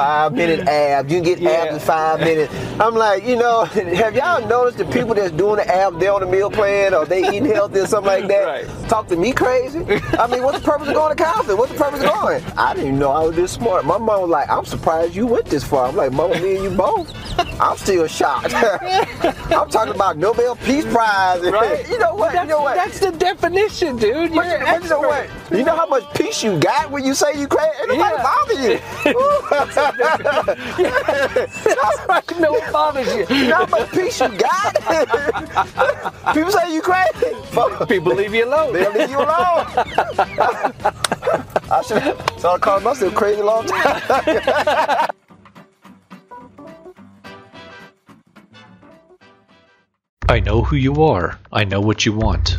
five minute abs. You can get abs in five minutes. I'm like, you know, have y'all noticed the people that's doing the abs, they're on the meal plan or they eating healthy or something like that? Right. Talk to me crazy? I mean, what's the purpose of going to counseling? What's the purpose of going? I didn't even know I was this smart. My mom was like, I'm surprised you went this far. I'm like, Mama, me and you both. I'm still shocked. I'm talking about Nobel Peace Prize. Right. you know what? That's, you know what? that's the definition, dude. You're But an but you know what? Expert. You know how much peace you got when you say you crazy? Ain't nobody Yeah. bother you. That's right. No, it bothers you. you know how much peace you got? People say you crazy. Fuck. People leave you alone. They'll leave you alone. I should have started calling myself crazy a long time. I know who you are. I know what you want.